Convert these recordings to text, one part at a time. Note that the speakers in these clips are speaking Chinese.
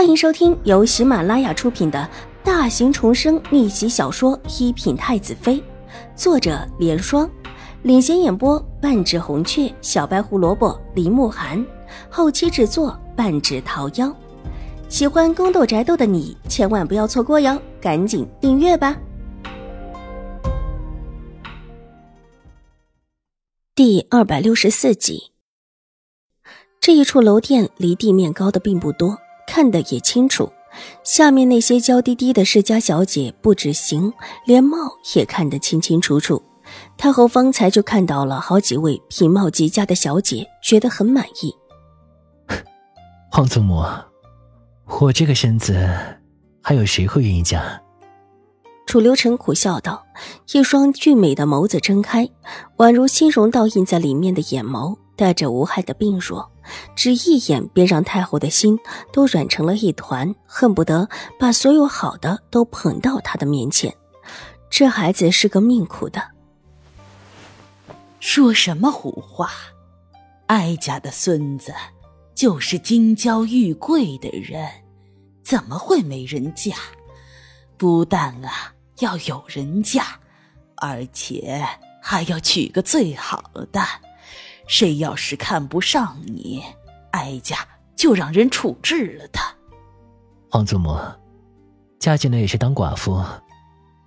欢迎收听由喜马拉雅出品的大型重生逆袭小说《一品太子妃》，作者：莲霜，领衔演播：半指红雀、小白胡萝卜、林慕寒，后期制作：半指桃夭。喜欢宫斗宅斗的你千万不要错过哟，赶紧订阅吧！第二百六十四集，这一处楼殿离地面高的并不多。看得也清楚，下面那些娇滴滴的世家小姐不止形，连貌也看得清清楚楚。太后方才就看到了好几位品貌极佳的小姐，觉得很满意。皇祖母，我这个身子，还有谁会愿意嫁？楚留臣苦笑道，一双俊美的眸子睁开，宛如心容倒映在里面的眼眸，带着无害的病弱。只一眼，便让太后的心都软成了一团，恨不得把所有好的都捧到他的面前。这孩子是个命苦的。说什么胡话！哀家的孙子就是金娇玉贵的人，怎么会没人嫁？不但啊要有人嫁，而且还要娶个最好的。谁要是看不上你，哀家就让人处置了他。皇祖母，嫁进来也是当寡妇，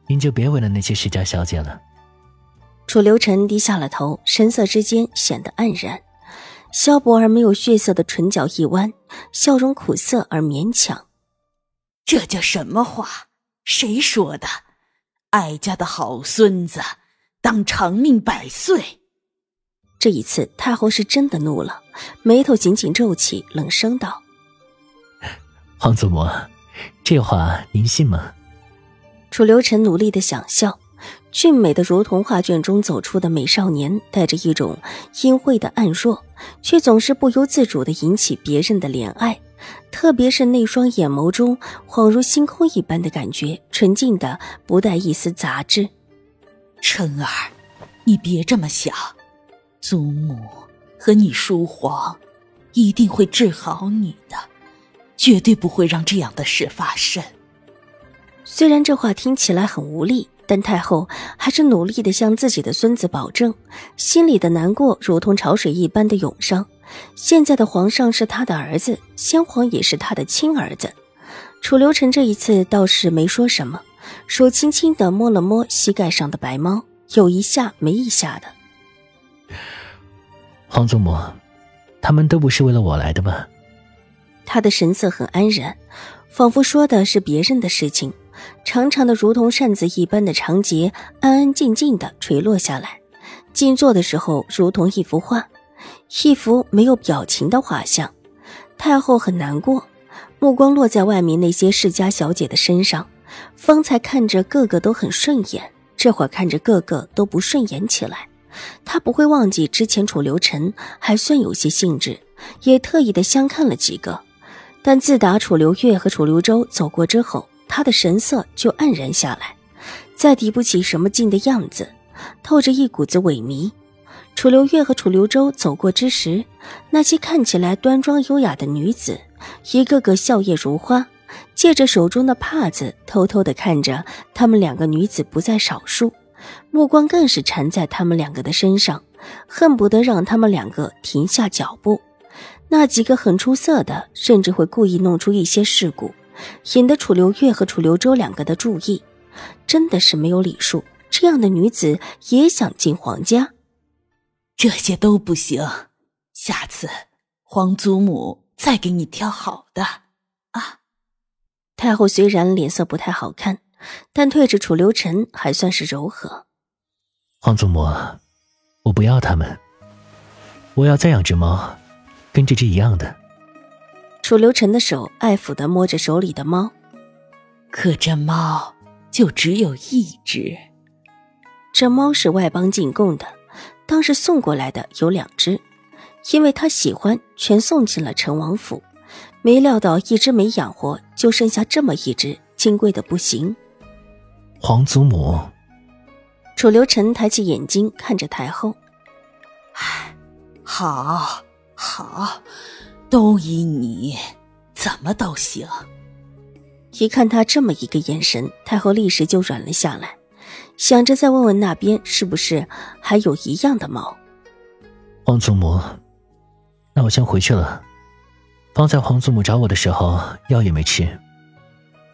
您就别为了那些世家小姐了。楚留臣低下了头，神色之间显得黯然。萧伯儿没有血色的唇角一弯，笑容苦涩而勉强。这叫什么话？谁说的？哀家的好孙子，当长命百岁。这一次，太后是真的怒了，眉头紧紧皱起，冷声道：“皇祖母，这话您信吗？”楚留臣努力的想笑，俊美的如同画卷中走出的美少年，带着一种阴晦的暗弱，却总是不由自主的引起别人的怜爱，特别是那双眼眸中恍如星空一般的感觉，纯净的不带一丝杂质。辰儿，你别这么想。祖母和你叔皇一定会治好你的，绝对不会让这样的事发生。虽然这话听起来很无力，但太后还是努力的向自己的孙子保证，心里的难过如同潮水一般的涌上。现在的皇上是他的儿子，先皇也是他的亲儿子。楚留臣这一次倒是没说什么，手轻轻的摸了摸膝盖上的白猫，有一下没一下的。皇祖母，他们都不是为了我来的吧？他的神色很安然，仿佛说的是别人的事情。长长的如同扇子一般的长睫，安安静静的垂落下来。静坐的时候，如同一幅画，一幅没有表情的画像。太后很难过，目光落在外面那些世家小姐的身上，方才看着个个都很顺眼，这会儿看着个个都不顺眼起来。他不会忘记之前楚留臣还算有些兴致，也特意的相看了几个，但自打楚留月和楚留周走过之后，他的神色就黯然下来，再提不起什么劲的样子，透着一股子萎靡。楚留月和楚留周走过之时，那些看起来端庄优雅的女子，一个个笑靥如花，借着手中的帕子，偷偷的看着他们两个女子不在少数。目光更是缠在他们两个的身上，恨不得让他们两个停下脚步。那几个很出色的，甚至会故意弄出一些事故，引得楚留月和楚留周两个的注意。真的是没有礼数，这样的女子也想进皇家？这些都不行。下次皇祖母再给你挑好的啊。太后虽然脸色不太好看。但对着楚留臣还算是柔和。皇祖母，我不要他们，我要再养只猫，跟这只一样的。楚留臣的手爱抚的摸着手里的猫，可这猫就只有一只。这猫是外邦进贡的，当时送过来的有两只，因为他喜欢，全送进了陈王府。没料到一只没养活，就剩下这么一只，金贵的不行。皇祖母，楚留臣抬起眼睛看着太后。唉，好，好，都依你，怎么都行。一看他这么一个眼神，太后立时就软了下来，想着再问问那边是不是还有一样的猫。皇祖母，那我先回去了。方才皇祖母找我的时候，药也没吃。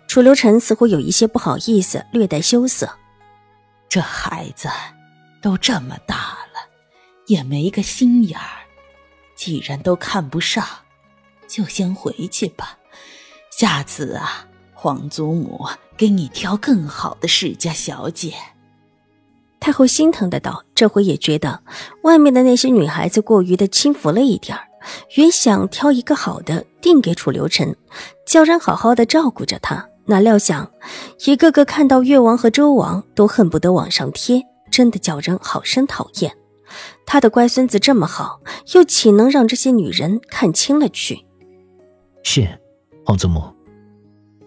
楚留臣似乎有一些不好意思，略带羞涩。这孩子都这么大了，也没个心眼儿。既然都看不上，就先回去吧。下次啊。皇祖母给你挑更好的世家小姐。太后心疼的道：“这回也觉得外面的那些女孩子过于的轻浮了一点儿，原想挑一个好的定给楚留臣，叫人好好的照顾着他。哪料想，一个个看到越王和周王都恨不得往上贴，真的叫人好生讨厌。他的乖孙子这么好，又岂能让这些女人看轻了去？”是，皇祖母。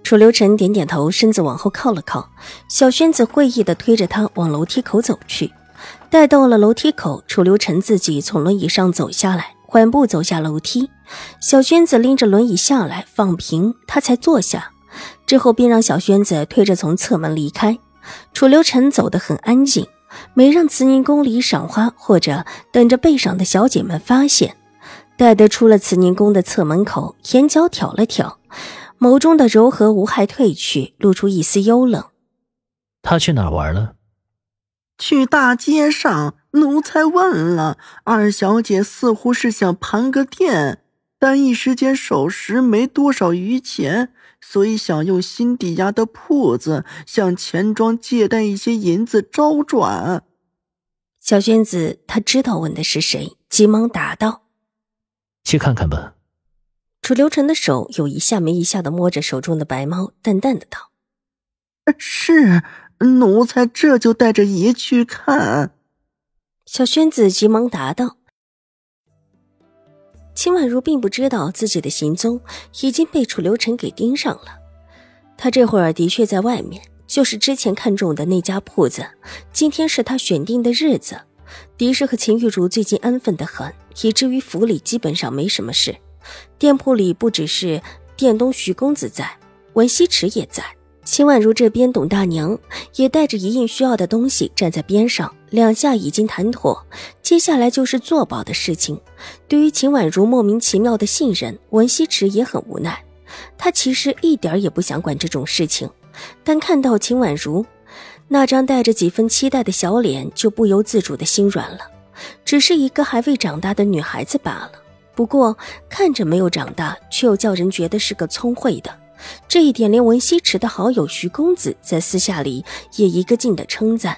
楚留臣点点头，身子往后靠了靠。小轩子会意的推着他往楼梯口走去。待到了楼梯口，楚留臣自己从轮椅上走下来，缓步走下楼梯。小轩子拎着轮椅下来，放平，他才坐下。之后便让小轩子推着从侧门离开。楚留臣走得很安静，没让慈宁宫里赏花或者等着被赏的小姐们发现。待得出了慈宁宫的侧门口，眼角挑了挑。眸中的柔和无害褪去，露出一丝幽冷。他去哪儿玩了？去大街上。奴才问了，二小姐似乎是想盘个店，但一时间手时没多少余钱，所以想用新抵押的铺子向钱庄借贷一些银子周转。小轩子他知道问的是谁，急忙答道：“去看看吧。”楚留臣的手有一下没一下的摸着手中的白猫，淡淡的道：“是，奴才这就带着爷去看。”小轩子急忙答道。秦婉如并不知道自己的行踪已经被楚留臣给盯上了，他这会儿的确在外面，就是之前看中的那家铺子，今天是他选定的日子。狄氏和秦玉茹最近安分的很，以至于府里基本上没什么事。店铺里不只是店东徐公子在，文西池也在。秦婉如这边，董大娘也带着一应需要的东西站在边上，两下已经谈妥，接下来就是做保的事情。对于秦婉如莫名其妙的信任，文西池也很无奈。他其实一点也不想管这种事情，但看到秦婉如那张带着几分期待的小脸，就不由自主的心软了。只是一个还未长大的女孩子罢了。不过看着没有长大，却又叫人觉得是个聪慧的，这一点连文西池的好友徐公子在私下里也一个劲的称赞，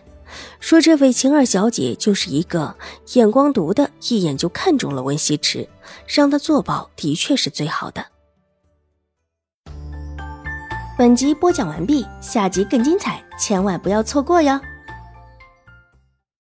说这位晴儿小姐就是一个眼光毒的，一眼就看中了温西池，让他做保的确是最好的。本集播讲完毕，下集更精彩，千万不要错过哟。